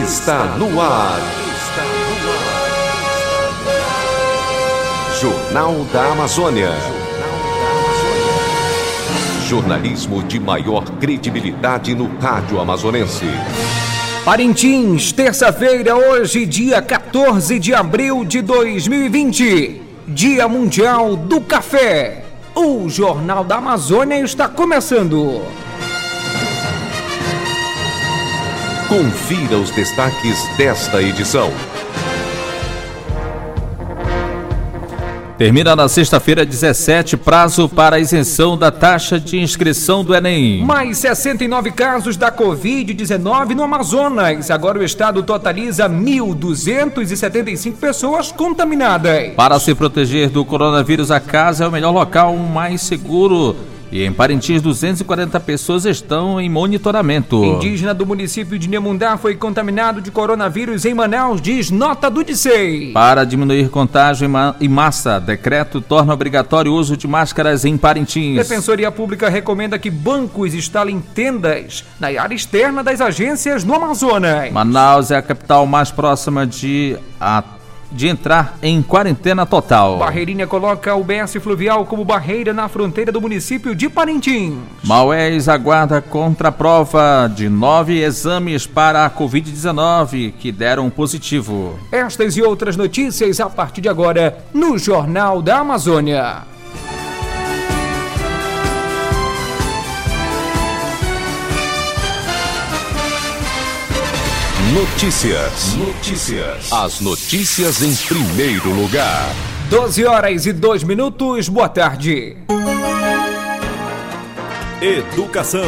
está no ar. Jornal da Amazônia. Jornalismo de maior credibilidade no rádio amazonense. Parintins, terça-feira, hoje, dia 14 de abril de 2020, Dia Mundial do Café. O Jornal da Amazônia está começando. Confira os destaques desta edição. Termina na sexta-feira 17 prazo para isenção da taxa de inscrição do Enem. Mais 69 casos da Covid-19 no Amazonas. Agora o estado totaliza 1.275 pessoas contaminadas. Para se proteger do coronavírus, a casa é o melhor local mais seguro e em Parintins, 240 pessoas estão em monitoramento. Indígena do município de Nemundá foi contaminado de coronavírus em Manaus, diz nota do DICEI. Para diminuir contágio em massa, decreto torna obrigatório o uso de máscaras em Parintins. Defensoria Pública recomenda que bancos instalem tendas na área externa das agências no Amazonas. Manaus é a capital mais próxima de a de entrar em quarentena total. Barreirinha coloca o BS Fluvial como barreira na fronteira do município de Parintins. Maués aguarda contraprova de nove exames para a Covid-19 que deram positivo. Estas e outras notícias a partir de agora no Jornal da Amazônia. Notícias. Notícias. As notícias em primeiro lugar. 12 horas e 2 minutos. Boa tarde. Educação.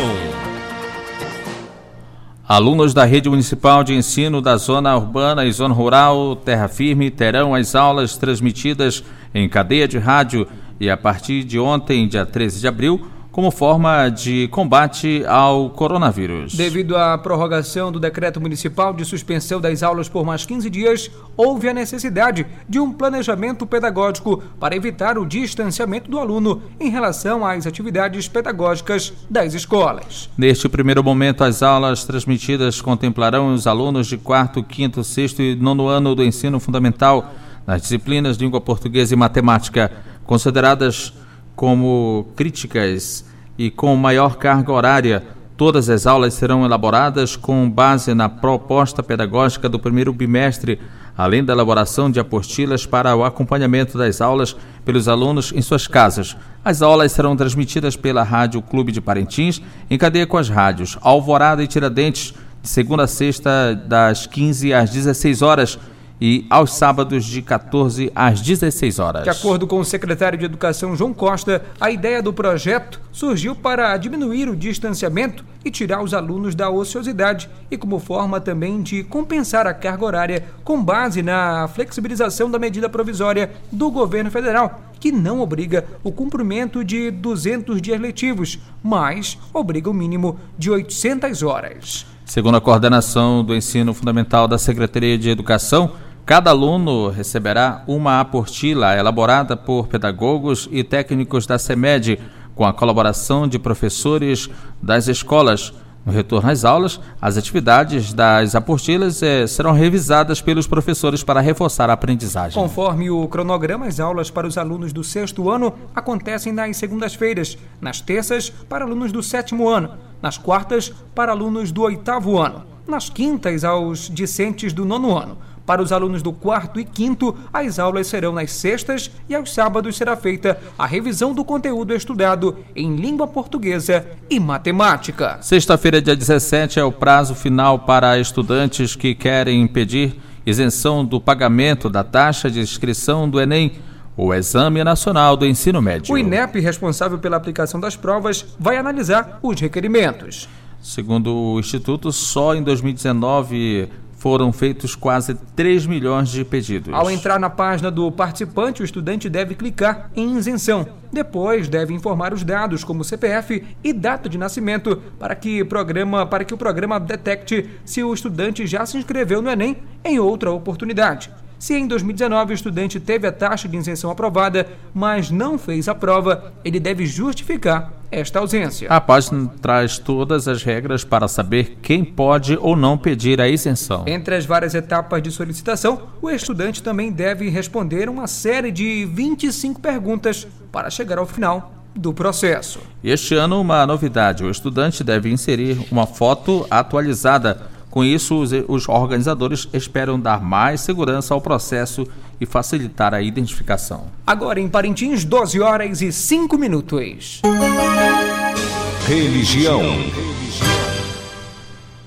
Alunos da rede municipal de ensino da zona urbana e zona rural Terra Firme terão as aulas transmitidas em cadeia de rádio e a partir de ontem, dia 13 de abril, como forma de combate ao coronavírus. Devido à prorrogação do decreto municipal de suspensão das aulas por mais 15 dias, houve a necessidade de um planejamento pedagógico para evitar o distanciamento do aluno em relação às atividades pedagógicas das escolas. Neste primeiro momento, as aulas transmitidas contemplarão os alunos de quarto, quinto, sexto e nono ano do ensino fundamental nas disciplinas de língua portuguesa e matemática, consideradas como críticas e com maior carga horária. Todas as aulas serão elaboradas com base na proposta pedagógica do primeiro bimestre, além da elaboração de apostilas para o acompanhamento das aulas pelos alunos em suas casas. As aulas serão transmitidas pela Rádio Clube de Parintins, em cadeia com as rádios Alvorada e Tiradentes, de segunda a sexta, das 15 às 16 horas e aos sábados de 14 às 16 horas. De acordo com o secretário de Educação João Costa, a ideia do projeto surgiu para diminuir o distanciamento e tirar os alunos da ociosidade e como forma também de compensar a carga horária com base na flexibilização da medida provisória do governo federal, que não obriga o cumprimento de 200 dias letivos, mas obriga o mínimo de 800 horas. Segundo a coordenação do ensino fundamental da Secretaria de Educação, cada aluno receberá uma apostila elaborada por pedagogos e técnicos da SEMED, com a colaboração de professores das escolas. No retorno às aulas, as atividades das apostilas eh, serão revisadas pelos professores para reforçar a aprendizagem. Conforme o cronograma, as aulas para os alunos do sexto ano acontecem nas segundas-feiras, nas terças, para alunos do sétimo ano, nas quartas, para alunos do oitavo ano, nas quintas, aos discentes do nono ano para os alunos do quarto e quinto, as aulas serão nas sextas e aos sábados será feita a revisão do conteúdo estudado em língua portuguesa e matemática. Sexta-feira, dia 17, é o prazo final para estudantes que querem pedir isenção do pagamento da taxa de inscrição do Enem. O Exame Nacional do Ensino Médio. O INEP, responsável pela aplicação das provas, vai analisar os requerimentos. Segundo o Instituto, só em 2019 foram feitos quase 3 milhões de pedidos. Ao entrar na página do participante, o estudante deve clicar em isenção. Depois deve informar os dados como CPF e data de nascimento para que, programa, para que o programa detecte se o estudante já se inscreveu no Enem em outra oportunidade. Se em 2019 o estudante teve a taxa de isenção aprovada, mas não fez a prova, ele deve justificar esta ausência. A página traz todas as regras para saber quem pode ou não pedir a isenção. Entre as várias etapas de solicitação, o estudante também deve responder uma série de 25 perguntas para chegar ao final do processo. Este ano, uma novidade: o estudante deve inserir uma foto atualizada com isso, os, os organizadores esperam dar mais segurança ao processo e facilitar a identificação. Agora em Parintins, 12 horas e 5 minutos. Religião.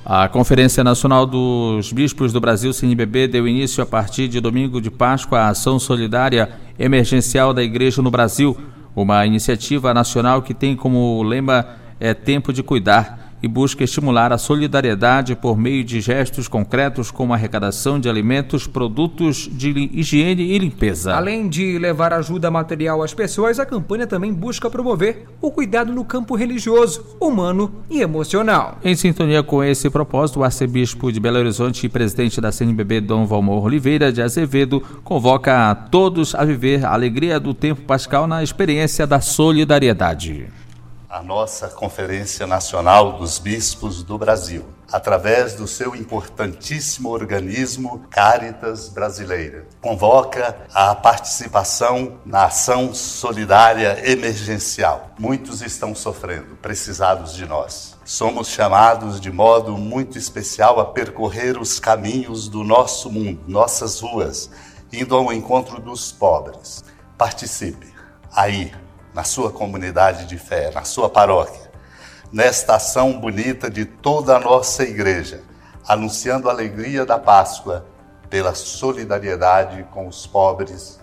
A Conferência Nacional dos Bispos do Brasil, CNBB, deu início a partir de domingo de Páscoa à ação solidária emergencial da Igreja no Brasil, uma iniciativa nacional que tem como lema é tempo de cuidar e busca estimular a solidariedade por meio de gestos concretos como a arrecadação de alimentos, produtos de higiene e limpeza. Além de levar ajuda material às pessoas, a campanha também busca promover o cuidado no campo religioso, humano e emocional. Em sintonia com esse propósito, o arcebispo de Belo Horizonte e presidente da CNBB, Dom Valmor Oliveira de Azevedo, convoca a todos a viver a alegria do tempo pascal na experiência da solidariedade a nossa Conferência Nacional dos Bispos do Brasil, através do seu importantíssimo organismo Caritas Brasileira. Convoca a participação na ação solidária emergencial. Muitos estão sofrendo, precisados de nós. Somos chamados de modo muito especial a percorrer os caminhos do nosso mundo, nossas ruas, indo ao encontro dos pobres. Participe. Aí, na sua comunidade de fé, na sua paróquia, nesta ação bonita de toda a nossa igreja, anunciando a alegria da Páscoa pela solidariedade com os pobres,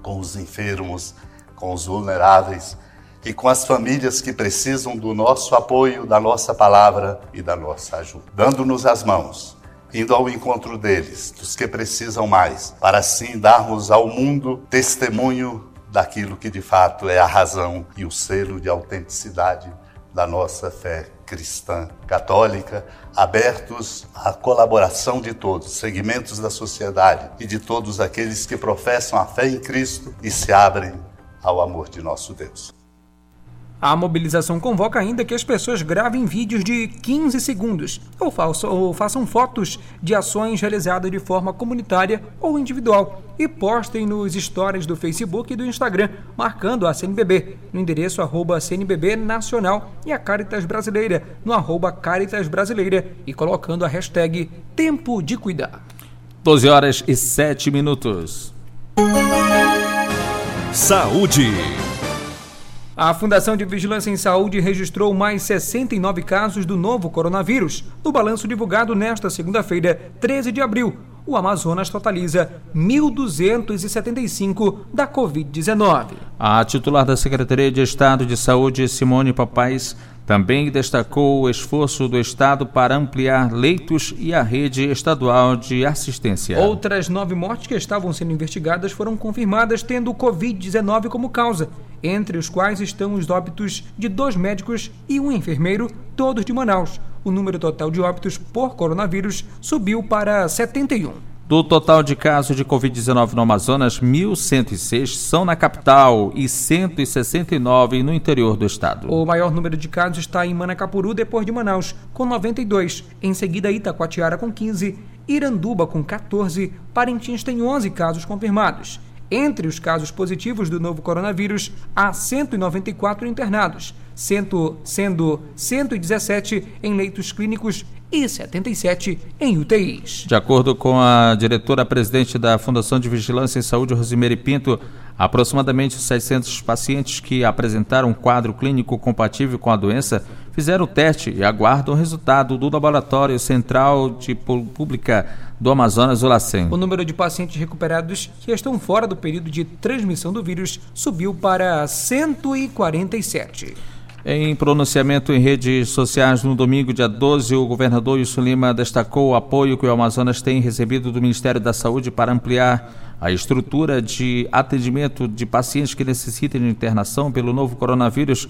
com os enfermos, com os vulneráveis e com as famílias que precisam do nosso apoio, da nossa palavra e da nossa ajuda. Dando-nos as mãos, indo ao encontro deles, dos que precisam mais, para assim darmos ao mundo testemunho daquilo que de fato é a razão e o selo de autenticidade da nossa fé cristã católica, abertos à colaboração de todos, segmentos da sociedade e de todos aqueles que professam a fé em Cristo e se abrem ao amor de nosso Deus. A mobilização convoca ainda que as pessoas gravem vídeos de 15 segundos ou, façam, ou façam fotos de ações realizadas de forma comunitária ou individual e postem nos stories do Facebook e do Instagram, marcando a CNBB no endereço arroba CNBB Nacional e a Caritas Brasileira no arroba Caritas Brasileira e colocando a hashtag Tempo de Cuidar. 12 horas e 7 minutos. Saúde. A Fundação de Vigilância em Saúde registrou mais 69 casos do novo coronavírus. No balanço divulgado nesta segunda-feira, 13 de abril, o Amazonas totaliza 1.275 da Covid-19. A titular da Secretaria de Estado de Saúde, Simone Papais, também destacou o esforço do Estado para ampliar leitos e a rede estadual de assistência. Outras nove mortes que estavam sendo investigadas foram confirmadas tendo o Covid-19 como causa, entre os quais estão os óbitos de dois médicos e um enfermeiro, todos de Manaus. O número total de óbitos por coronavírus subiu para 71. Do total de casos de Covid-19 no Amazonas, 1.106 são na capital e 169 no interior do estado. O maior número de casos está em Manacapuru, depois de Manaus, com 92. Em seguida, Itacoatiara, com 15. Iranduba, com 14. Parintins tem 11 casos confirmados. Entre os casos positivos do novo coronavírus, há 194 internados, sendo 117 em leitos clínicos e 77 em UTIs. De acordo com a diretora-presidente da Fundação de Vigilância em Saúde, Rosemary Pinto, aproximadamente 600 pacientes que apresentaram um quadro clínico compatível com a doença fizeram o teste e aguardam o resultado do Laboratório Central de Pública do Amazonas, o LACEN. O número de pacientes recuperados que estão fora do período de transmissão do vírus subiu para 147. Em pronunciamento em redes sociais no domingo, dia 12, o governador Wilson Lima destacou o apoio que o Amazonas tem recebido do Ministério da Saúde para ampliar a estrutura de atendimento de pacientes que necessitem de internação pelo novo coronavírus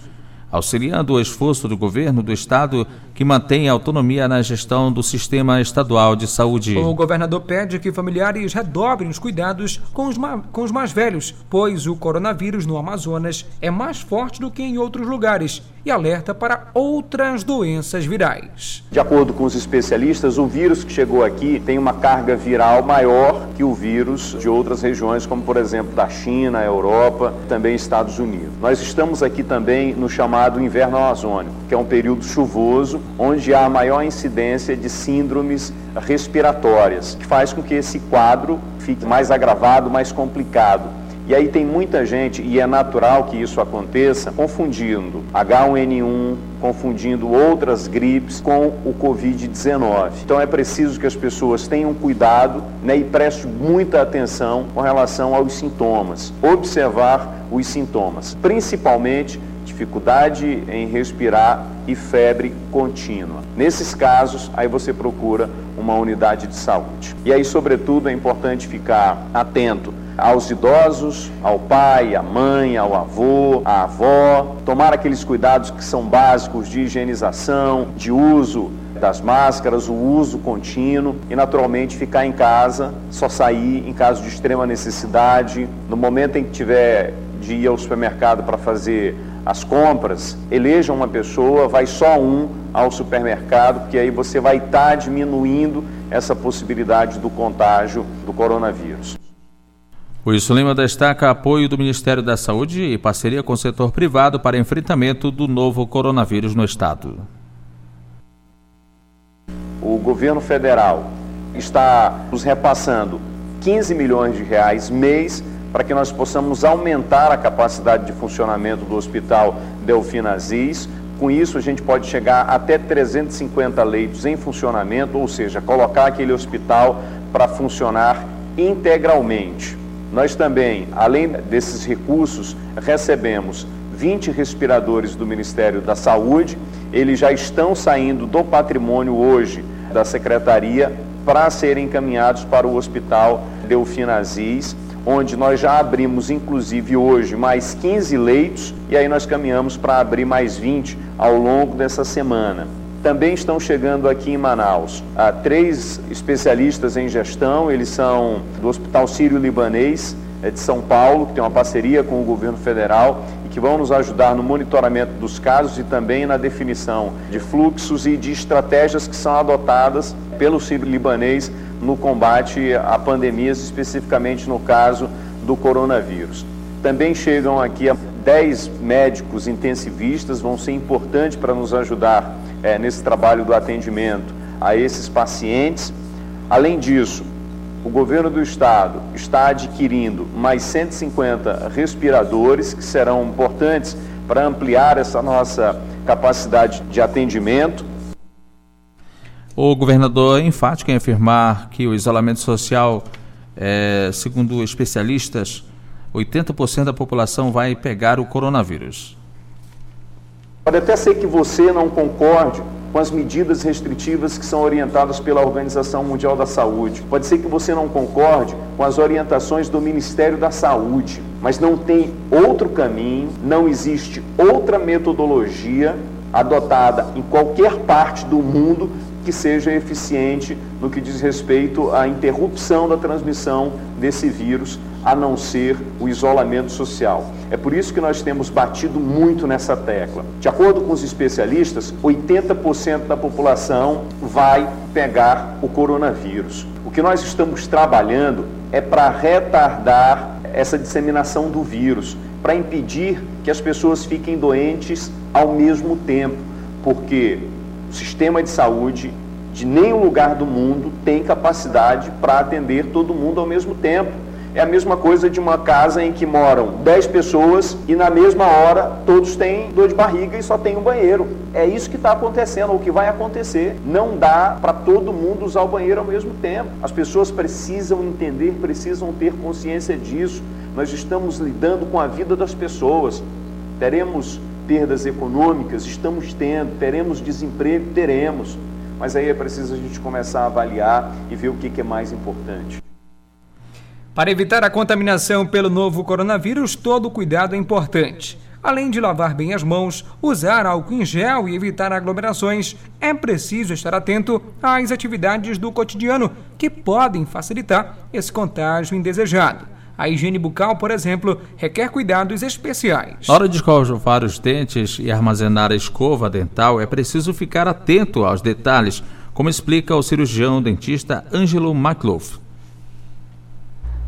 auxiliando o esforço do governo do estado que mantém a autonomia na gestão do sistema estadual de saúde. O governador pede que familiares redobrem os cuidados com os, com os mais velhos, pois o coronavírus no Amazonas é mais forte do que em outros lugares e alerta para outras doenças virais. De acordo com os especialistas, o vírus que chegou aqui tem uma carga viral maior que o vírus de outras regiões, como por exemplo da China, Europa, também Estados Unidos. Nós estamos aqui também no chamado inverno amazônico, que é um período chuvoso onde há maior incidência de síndromes respiratórias, que faz com que esse quadro fique mais agravado, mais complicado. E aí tem muita gente, e é natural que isso aconteça, confundindo H1N1, confundindo outras gripes com o Covid-19. Então é preciso que as pessoas tenham cuidado né, e prestem muita atenção com relação aos sintomas. Observar os sintomas, principalmente dificuldade em respirar e febre contínua. Nesses casos, aí você procura uma unidade de saúde. E aí, sobretudo, é importante ficar atento aos idosos, ao pai, à mãe, ao avô, à avó, tomar aqueles cuidados que são básicos de higienização, de uso das máscaras, o uso contínuo e naturalmente ficar em casa, só sair em caso de extrema necessidade. No momento em que tiver de ir ao supermercado para fazer as compras, eleja uma pessoa, vai só um ao supermercado, porque aí você vai estar tá diminuindo essa possibilidade do contágio do coronavírus. O Lima destaca apoio do Ministério da Saúde e parceria com o setor privado para enfrentamento do novo coronavírus no estado. O governo federal está nos repassando 15 milhões de reais mês para que nós possamos aumentar a capacidade de funcionamento do Hospital Delfina Aziz. Com isso, a gente pode chegar até 350 leitos em funcionamento, ou seja, colocar aquele hospital para funcionar integralmente. Nós também, além desses recursos, recebemos 20 respiradores do Ministério da Saúde. Eles já estão saindo do patrimônio hoje da Secretaria para serem encaminhados para o Hospital Delfina Aziz onde nós já abrimos, inclusive hoje, mais 15 leitos e aí nós caminhamos para abrir mais 20 ao longo dessa semana. Também estão chegando aqui em Manaus ah, três especialistas em gestão, eles são do Hospital Sírio-Libanês é de São Paulo, que tem uma parceria com o governo federal e que vão nos ajudar no monitoramento dos casos e também na definição de fluxos e de estratégias que são adotadas pelo Sírio-Libanês no combate a pandemias, especificamente no caso do coronavírus. Também chegam aqui 10 médicos intensivistas, vão ser importantes para nos ajudar é, nesse trabalho do atendimento a esses pacientes. Além disso, o governo do estado está adquirindo mais 150 respiradores que serão importantes para ampliar essa nossa capacidade de atendimento. O governador é enfático em afirmar que o isolamento social, é, segundo especialistas, 80% da população vai pegar o coronavírus. Pode até ser que você não concorde com as medidas restritivas que são orientadas pela Organização Mundial da Saúde. Pode ser que você não concorde com as orientações do Ministério da Saúde, mas não tem outro caminho, não existe outra metodologia adotada em qualquer parte do mundo que seja eficiente no que diz respeito à interrupção da transmissão desse vírus, a não ser o isolamento social. É por isso que nós temos batido muito nessa tecla. De acordo com os especialistas, 80% da população vai pegar o coronavírus. O que nós estamos trabalhando é para retardar essa disseminação do vírus, para impedir que as pessoas fiquem doentes ao mesmo tempo, porque o sistema de saúde de nenhum lugar do mundo tem capacidade para atender todo mundo ao mesmo tempo. É a mesma coisa de uma casa em que moram 10 pessoas e na mesma hora todos têm dor de barriga e só tem um banheiro. É isso que está acontecendo, ou que vai acontecer. Não dá para todo mundo usar o banheiro ao mesmo tempo. As pessoas precisam entender, precisam ter consciência disso. Nós estamos lidando com a vida das pessoas. Teremos perdas econômicas? Estamos tendo. Teremos desemprego? Teremos. Mas aí é preciso a gente começar a avaliar e ver o que é mais importante. Para evitar a contaminação pelo novo coronavírus, todo cuidado é importante. Além de lavar bem as mãos, usar álcool em gel e evitar aglomerações, é preciso estar atento às atividades do cotidiano que podem facilitar esse contágio indesejado. A higiene bucal, por exemplo, requer cuidados especiais. Na hora de escovar os dentes e armazenar a escova dental, é preciso ficar atento aos detalhes, como explica o cirurgião dentista Ângelo McLough.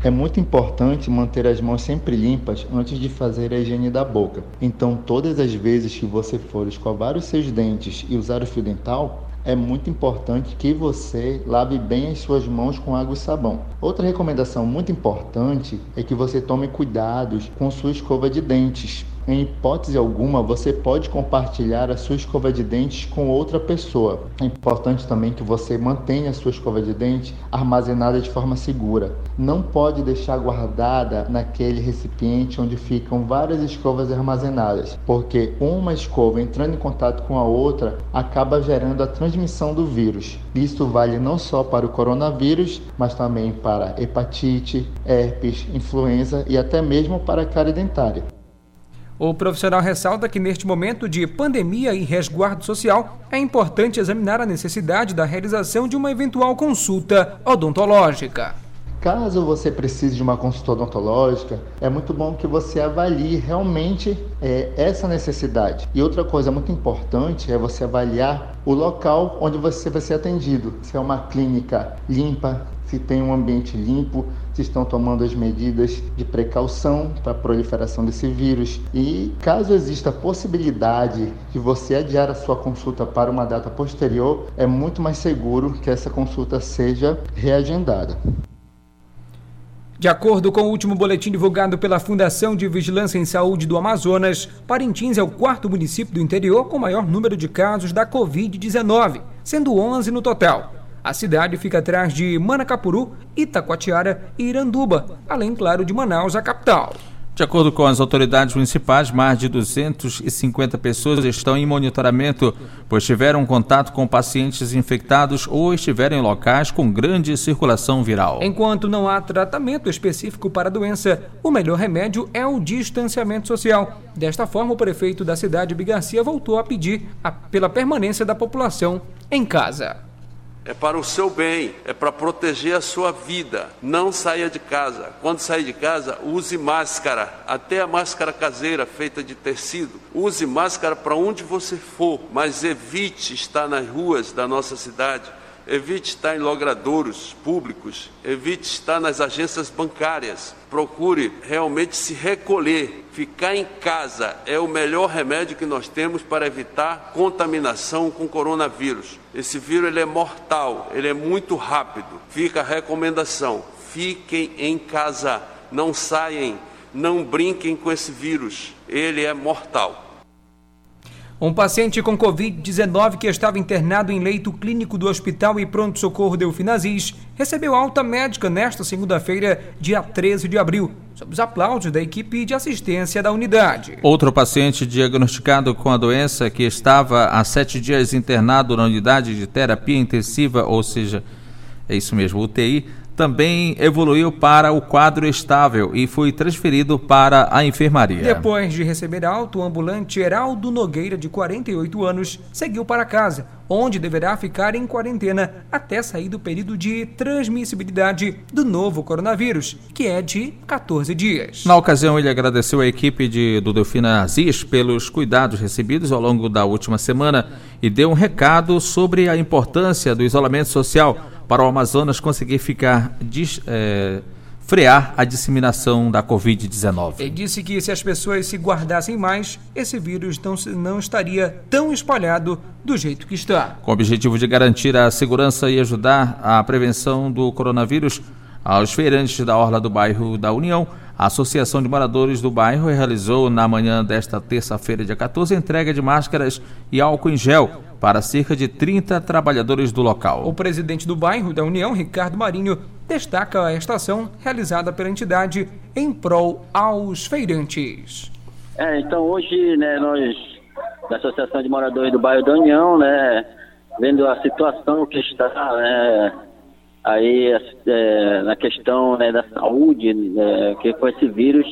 É muito importante manter as mãos sempre limpas antes de fazer a higiene da boca. Então, todas as vezes que você for escovar os seus dentes e usar o fio dental, é muito importante que você lave bem as suas mãos com água e sabão. Outra recomendação muito importante é que você tome cuidados com sua escova de dentes. Em hipótese alguma, você pode compartilhar a sua escova de dentes com outra pessoa. É importante também que você mantenha a sua escova de dente armazenada de forma segura. Não pode deixar guardada naquele recipiente onde ficam várias escovas armazenadas, porque uma escova entrando em contato com a outra acaba gerando a transmissão do vírus. Isso vale não só para o coronavírus, mas também para hepatite, herpes, influenza e até mesmo para a cárie dentária. O profissional ressalta que neste momento de pandemia e resguardo social é importante examinar a necessidade da realização de uma eventual consulta odontológica. Caso você precise de uma consulta odontológica, é muito bom que você avalie realmente é, essa necessidade. E outra coisa muito importante é você avaliar o local onde você vai ser atendido. Se é uma clínica limpa, se tem um ambiente limpo, se estão tomando as medidas de precaução para a proliferação desse vírus. E caso exista a possibilidade de você adiar a sua consulta para uma data posterior, é muito mais seguro que essa consulta seja reagendada. De acordo com o último boletim divulgado pela Fundação de Vigilância em Saúde do Amazonas, Parintins é o quarto município do interior com maior número de casos da Covid-19, sendo 11 no total. A cidade fica atrás de Manacapuru, Itacoatiara e Iranduba, além, claro, de Manaus, a capital. De acordo com as autoridades municipais, mais de 250 pessoas estão em monitoramento, pois tiveram contato com pacientes infectados ou estiveram em locais com grande circulação viral. Enquanto não há tratamento específico para a doença, o melhor remédio é o distanciamento social. Desta forma, o prefeito da cidade, Bigarcia, voltou a pedir a, pela permanência da população em casa é para o seu bem, é para proteger a sua vida. Não saia de casa. Quando sair de casa, use máscara, até a máscara caseira feita de tecido. Use máscara para onde você for, mas evite estar nas ruas da nossa cidade evite estar em logradouros públicos, evite estar nas agências bancárias. Procure realmente se recolher. Ficar em casa é o melhor remédio que nós temos para evitar contaminação com coronavírus. Esse vírus ele é mortal, ele é muito rápido. Fica a recomendação: fiquem em casa, não saiam, não brinquem com esse vírus. Ele é mortal. Um paciente com Covid-19 que estava internado em leito clínico do Hospital e Pronto-Socorro Delfim Aziz recebeu alta médica nesta segunda-feira, dia 13 de abril, sob os aplausos da equipe de assistência da unidade. Outro paciente diagnosticado com a doença que estava há sete dias internado na unidade de terapia intensiva, ou seja, é isso mesmo, UTI, também evoluiu para o quadro estável e foi transferido para a enfermaria. Depois de receber alto, o ambulante Heraldo Nogueira, de 48 anos, seguiu para casa, onde deverá ficar em quarentena até sair do período de transmissibilidade do novo coronavírus, que é de 14 dias. Na ocasião, ele agradeceu a equipe de, do Delfina Aziz pelos cuidados recebidos ao longo da última semana e deu um recado sobre a importância do isolamento social para o Amazonas conseguir ficar é, frear a disseminação da Covid-19. Ele disse que se as pessoas se guardassem mais, esse vírus não, não estaria tão espalhado do jeito que está. Com o objetivo de garantir a segurança e ajudar a prevenção do coronavírus, aos feirantes da Orla do Bairro da União, a Associação de Moradores do Bairro realizou na manhã desta terça-feira, dia 14, entrega de máscaras e álcool em gel para cerca de 30 trabalhadores do local. O presidente do bairro da União, Ricardo Marinho, destaca a estação realizada pela entidade em prol aos feirantes. É, então hoje, né, nós da Associação de Moradores do Bairro da União, né, vendo a situação que está, né, aí é, na questão né, da saúde, né, que com esse vírus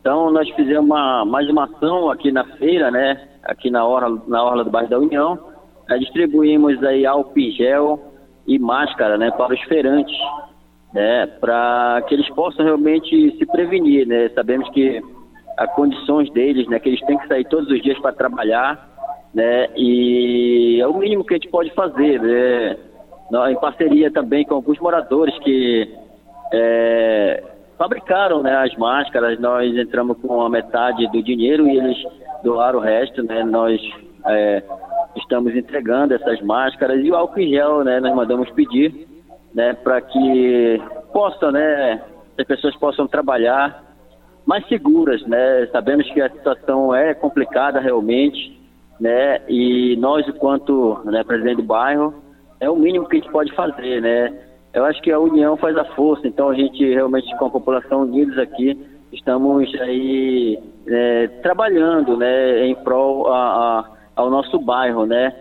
Então nós fizemos uma, mais uma ação aqui na feira, né? Aqui na orla, na orla do bairro da União. Distribuímos aí álcool gel e máscara, né? Para os feirantes, né? Para que eles possam realmente se prevenir, né? Sabemos que as condições deles, né? Que eles têm que sair todos os dias para trabalhar, né? E é o mínimo que a gente pode fazer, né? Em parceria também com alguns moradores que é, fabricaram né, as máscaras, nós entramos com a metade do dinheiro e eles doaram o resto, né? Nós é, estamos entregando essas máscaras e o álcool em gel, né? Nós mandamos pedir, né? Para que possam, né? As pessoas possam trabalhar mais seguras, né? Sabemos que a situação é complicada realmente, né? E nós, enquanto né, presidente do bairro, é o mínimo que a gente pode fazer, né? Eu acho que a união faz a força, então a gente realmente com a população unidos aqui estamos aí é, trabalhando, né, em prol a, a, ao nosso bairro, né?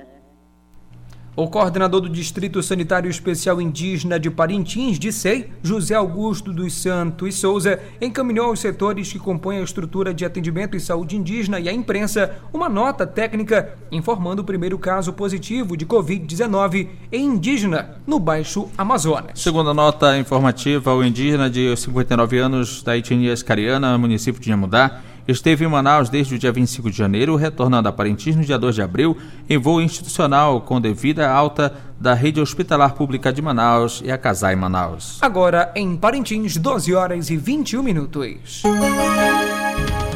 O coordenador do Distrito Sanitário Especial Indígena de Parintins, de SEI, José Augusto dos Santos Souza, encaminhou aos setores que compõem a estrutura de atendimento e saúde indígena e à imprensa uma nota técnica informando o primeiro caso positivo de Covid-19 em indígena no Baixo Amazonas. Segundo a nota informativa, o indígena de 59 anos da etnia escariana, município de Nhamudá, esteve em Manaus desde o dia 25 de janeiro, retornando a Parintins no dia 2 de abril, em voo institucional com devida alta da rede hospitalar pública de Manaus e a Casai Manaus. Agora em Parintins, 12 horas e 21 minutos.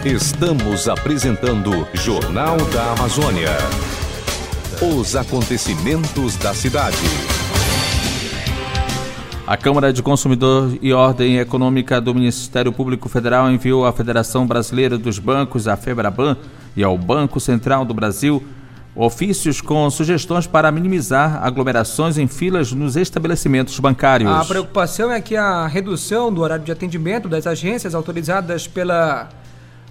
Estamos apresentando Jornal da Amazônia. Os acontecimentos da cidade. A Câmara de Consumidor e Ordem Econômica do Ministério Público Federal enviou à Federação Brasileira dos Bancos, a FEBRABAN, e ao Banco Central do Brasil ofícios com sugestões para minimizar aglomerações em filas nos estabelecimentos bancários. A preocupação é que a redução do horário de atendimento das agências autorizadas pela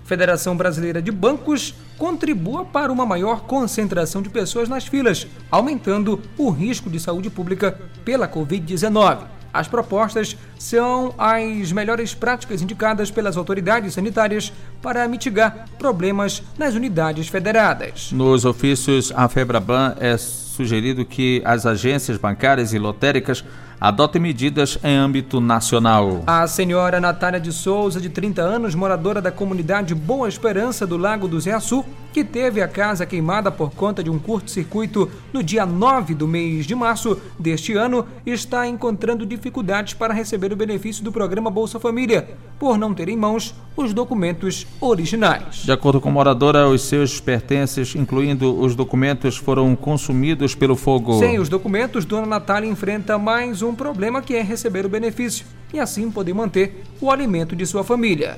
Federação Brasileira de Bancos contribua para uma maior concentração de pessoas nas filas, aumentando o risco de saúde pública pela Covid-19. As propostas são as melhores práticas indicadas pelas autoridades sanitárias para mitigar problemas nas unidades federadas. Nos ofícios, a FEBRABAN é sugerido que as agências bancárias e lotéricas adotem medidas em âmbito nacional. A senhora Natália de Souza, de 30 anos, moradora da comunidade Boa Esperança do Lago do Zé Açu, que teve a casa queimada por conta de um curto-circuito no dia 9 do mês de março deste ano, está encontrando dificuldades para receber o benefício do programa Bolsa Família, por não ter em mãos os documentos originais. De acordo com a moradora, os seus pertences, incluindo os documentos, foram consumidos pelo fogo. Sem os documentos, Dona Natália enfrenta mais um problema que é receber o benefício e assim poder manter o alimento de sua família.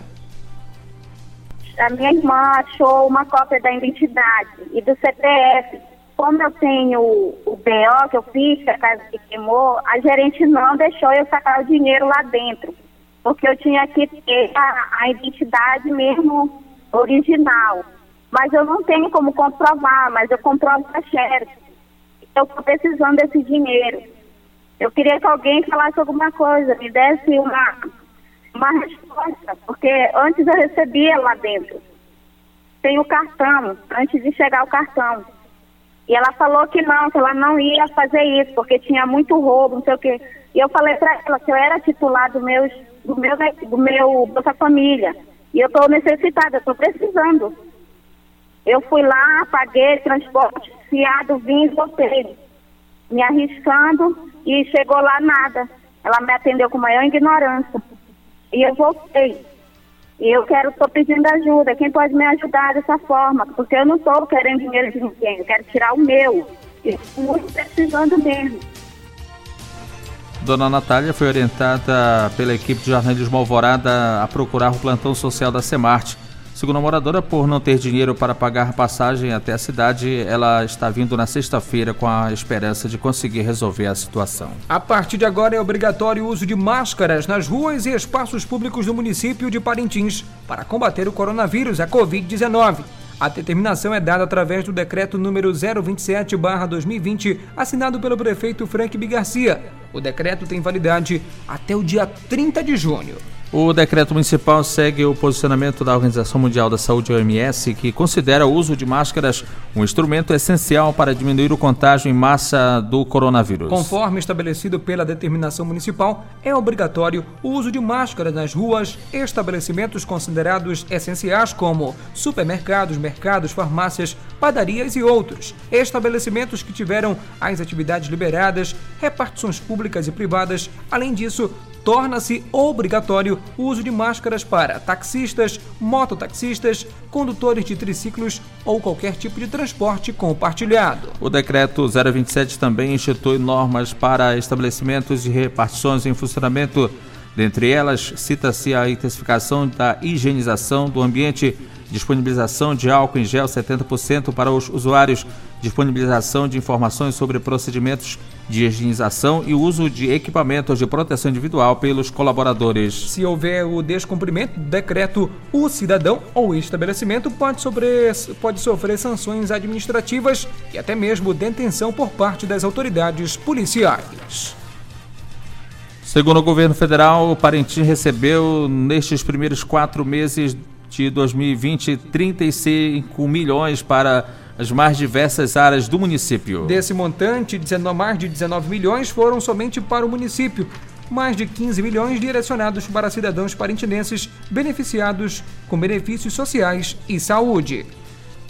A minha irmã achou uma cópia da identidade e do CPF. Como eu tenho o BO que eu fiz, que a casa se queimou, a gerente não deixou eu sacar o dinheiro lá dentro. Porque eu tinha que ter a, a identidade mesmo original. Mas eu não tenho como comprovar, mas eu comprovo a xerox. Eu estou precisando desse dinheiro. Eu queria que alguém falasse alguma coisa, me desse uma, uma resposta, porque antes eu recebia lá dentro. Tem o cartão, antes de chegar o cartão. E ela falou que não, que ela não ia fazer isso, porque tinha muito roubo, não sei o quê. E eu falei para ela que eu era titular do meu, do meu, do meu Bolsa Família. E eu estou necessitada, estou precisando. Eu fui lá, paguei transporte, fiado, vim e voltei. Me arriscando e chegou lá nada. Ela me atendeu com maior ignorância. E eu voltei. E eu quero, estou pedindo ajuda. Quem pode me ajudar dessa forma? Porque eu não estou querendo dinheiro de ninguém. Eu quero tirar o meu. Estou muito precisando mesmo. Dona Natália foi orientada pela equipe de jornalismo Alvorada a procurar o plantão social da Semarte Segundo a moradora, por não ter dinheiro para pagar passagem até a cidade, ela está vindo na sexta-feira com a esperança de conseguir resolver a situação. A partir de agora é obrigatório o uso de máscaras nas ruas e espaços públicos do município de Parintins para combater o coronavírus, a Covid-19. A determinação é dada através do decreto número 027/2020, assinado pelo prefeito Frank Bigarcia. O decreto tem validade até o dia 30 de junho. O decreto municipal segue o posicionamento da Organização Mundial da Saúde, OMS, que considera o uso de máscaras um instrumento essencial para diminuir o contágio em massa do coronavírus. Conforme estabelecido pela determinação municipal, é obrigatório o uso de máscaras nas ruas, estabelecimentos considerados essenciais como supermercados, mercados, farmácias, padarias e outros, estabelecimentos que tiveram as atividades liberadas, repartições públicas e privadas. Além disso, torna-se obrigatório o uso de máscaras para taxistas, mototaxistas, condutores de triciclos ou qualquer tipo de transporte compartilhado. O decreto 027 também institui normas para estabelecimentos de repartições em funcionamento. Dentre elas, cita-se a intensificação da higienização do ambiente disponibilização de álcool em gel 70% para os usuários, disponibilização de informações sobre procedimentos de higienização e uso de equipamentos de proteção individual pelos colaboradores. Se houver o descumprimento do decreto, o cidadão ou estabelecimento pode sofrer, pode sofrer sanções administrativas e até mesmo detenção por parte das autoridades policiais. Segundo o governo federal, o Parintins recebeu, nestes primeiros quatro meses de 2020 35 milhões para as mais diversas áreas do município. Desse montante, mais de 19 milhões foram somente para o município, mais de 15 milhões direcionados para cidadãos parintinenses beneficiados com benefícios sociais e saúde.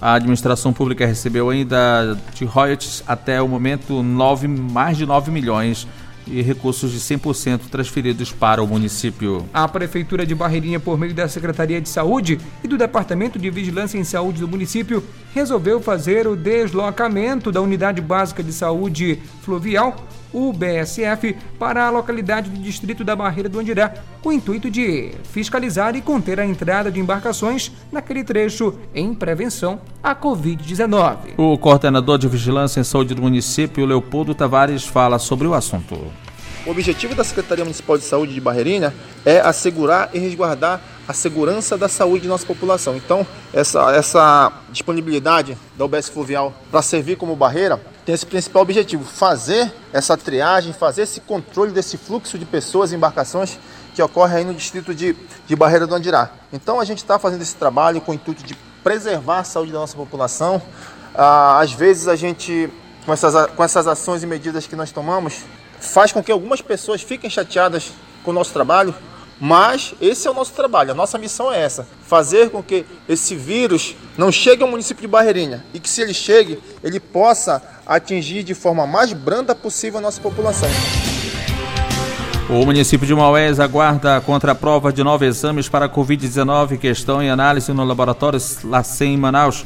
A administração pública recebeu ainda de royalties até o momento 9, mais de 9 milhões e recursos de 100% transferidos para o município. A Prefeitura de Barreirinha, por meio da Secretaria de Saúde e do Departamento de Vigilância em Saúde do município, resolveu fazer o deslocamento da Unidade Básica de Saúde Fluvial o BSF, para a localidade do distrito da Barreira do Andirá, com o intuito de fiscalizar e conter a entrada de embarcações naquele trecho em prevenção à Covid-19. O coordenador de Vigilância em Saúde do município, Leopoldo Tavares, fala sobre o assunto. O objetivo da Secretaria Municipal de Saúde de Barreirinha é assegurar e resguardar a segurança da saúde de nossa população. Então, essa, essa disponibilidade da UBS Fluvial para servir como barreira tem esse principal objetivo: fazer essa triagem, fazer esse controle desse fluxo de pessoas e embarcações que ocorre aí no distrito de, de Barreira do Andirá. Então, a gente está fazendo esse trabalho com o intuito de preservar a saúde da nossa população. Ah, às vezes, a gente, com essas, com essas ações e medidas que nós tomamos, faz com que algumas pessoas fiquem chateadas com o nosso trabalho, mas esse é o nosso trabalho, a nossa missão é essa: fazer com que esse vírus não chegue ao município de Barreirinha e que, se ele chegue, ele possa atingir de forma mais branda possível a nossa população. O município de Maués aguarda a contraprova de nove exames para a Covid-19 que estão em análise no laboratório LACEN em Manaus.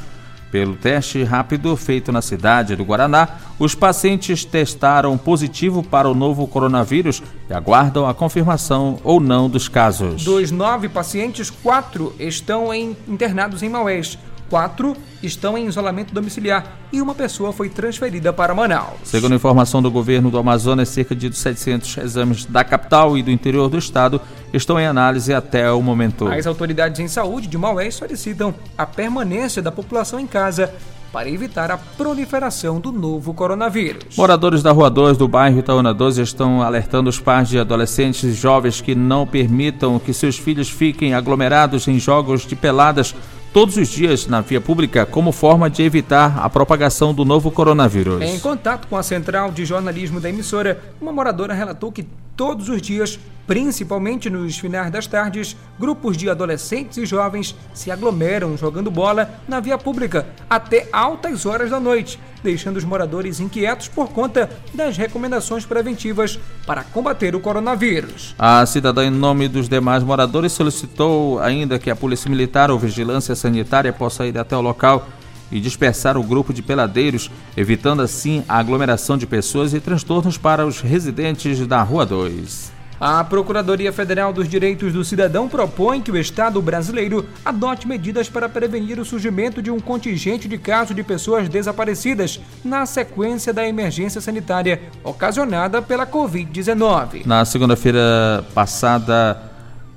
Pelo teste rápido feito na cidade do Guaraná, os pacientes testaram positivo para o novo coronavírus e aguardam a confirmação ou não dos casos. Dos nove pacientes, quatro estão em, internados em Maués. Quatro estão em isolamento domiciliar e uma pessoa foi transferida para Manaus. Segundo informação do governo do Amazonas, cerca de 700 exames da capital e do interior do estado estão em análise até o momento. As autoridades em saúde de Maués solicitam a permanência da população em casa para evitar a proliferação do novo coronavírus. Moradores da Rua 2 do bairro Itaúna 12 estão alertando os pais de adolescentes e jovens que não permitam que seus filhos fiquem aglomerados em jogos de peladas todos os dias na via pública como forma de evitar a propagação do novo coronavírus. Em contato com a central de jornalismo da emissora, uma moradora relatou que todos os dias, principalmente nos finais das tardes, grupos de adolescentes e jovens se aglomeram jogando bola na via pública até altas horas da noite, deixando os moradores inquietos por conta das recomendações preventivas para combater o coronavírus. A cidadã, em nome dos demais moradores, solicitou ainda que a Polícia Militar ou Vigilância Sanitária possa ir até o local e dispersar o grupo de peladeiros, evitando assim a aglomeração de pessoas e transtornos para os residentes da Rua 2. A Procuradoria Federal dos Direitos do Cidadão propõe que o Estado brasileiro adote medidas para prevenir o surgimento de um contingente de casos de pessoas desaparecidas na sequência da emergência sanitária ocasionada pela Covid-19. Na segunda-feira passada,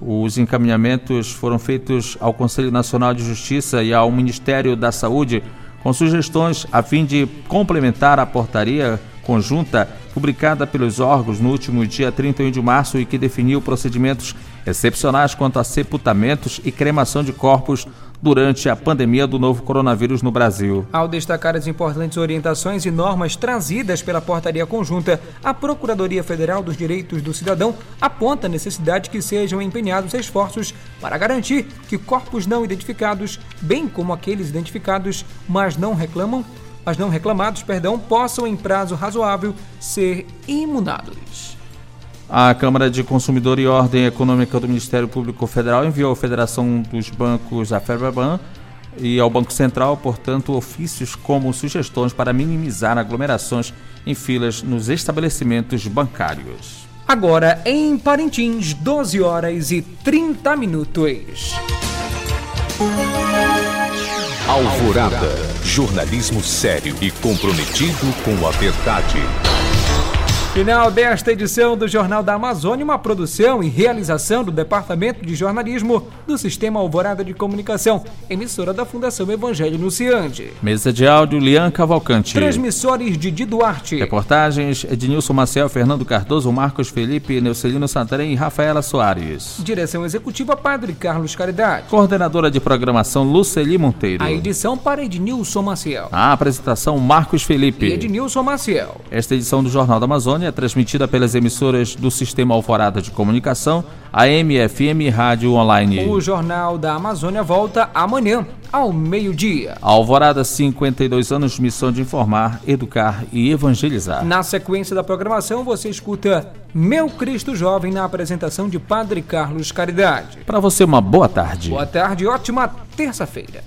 os encaminhamentos foram feitos ao Conselho Nacional de Justiça e ao Ministério da Saúde com sugestões a fim de complementar a portaria conjunta publicada pelos órgãos no último dia 31 de março e que definiu procedimentos excepcionais quanto a sepultamentos e cremação de corpos durante a pandemia do novo coronavírus no Brasil. Ao destacar as importantes orientações e normas trazidas pela portaria conjunta, a Procuradoria Federal dos Direitos do Cidadão aponta a necessidade que sejam empenhados esforços para garantir que corpos não identificados, bem como aqueles identificados, mas não reclamam, mas não reclamados, perdão, possam em prazo razoável ser imunados. A Câmara de Consumidor e Ordem Econômica do Ministério Público Federal enviou à Federação dos Bancos, a FEBRABAN, e ao Banco Central, portanto, ofícios como sugestões para minimizar aglomerações em filas nos estabelecimentos bancários. Agora, em Parintins, 12 horas e 30 minutos. Alvorada. Jornalismo sério e comprometido com a verdade. Final desta edição do Jornal da Amazônia, uma produção e realização do Departamento de Jornalismo do Sistema Alvorada de Comunicação, emissora da Fundação Evangelho Nunciante. Mesa de áudio, Lian Cavalcante. Transmissores Didi Duarte. Reportagens, Ednilson Maciel, Fernando Cardoso, Marcos Felipe, Neucelino Santarém e Rafaela Soares. Direção Executiva, Padre Carlos Caridade. Coordenadora de Programação, Luceli Monteiro. A edição para Ednilson Maciel. A apresentação, Marcos Felipe. E Ednilson Maciel. Esta edição do Jornal da Amazônia é transmitida pelas emissoras do Sistema Alvorada de Comunicação, a MFM Rádio Online. O Jornal da Amazônia volta amanhã, ao meio-dia. Alvorada, 52 anos, missão de informar, educar e evangelizar. Na sequência da programação, você escuta Meu Cristo Jovem na apresentação de Padre Carlos Caridade. Para você, uma boa tarde. Boa tarde ótima terça-feira.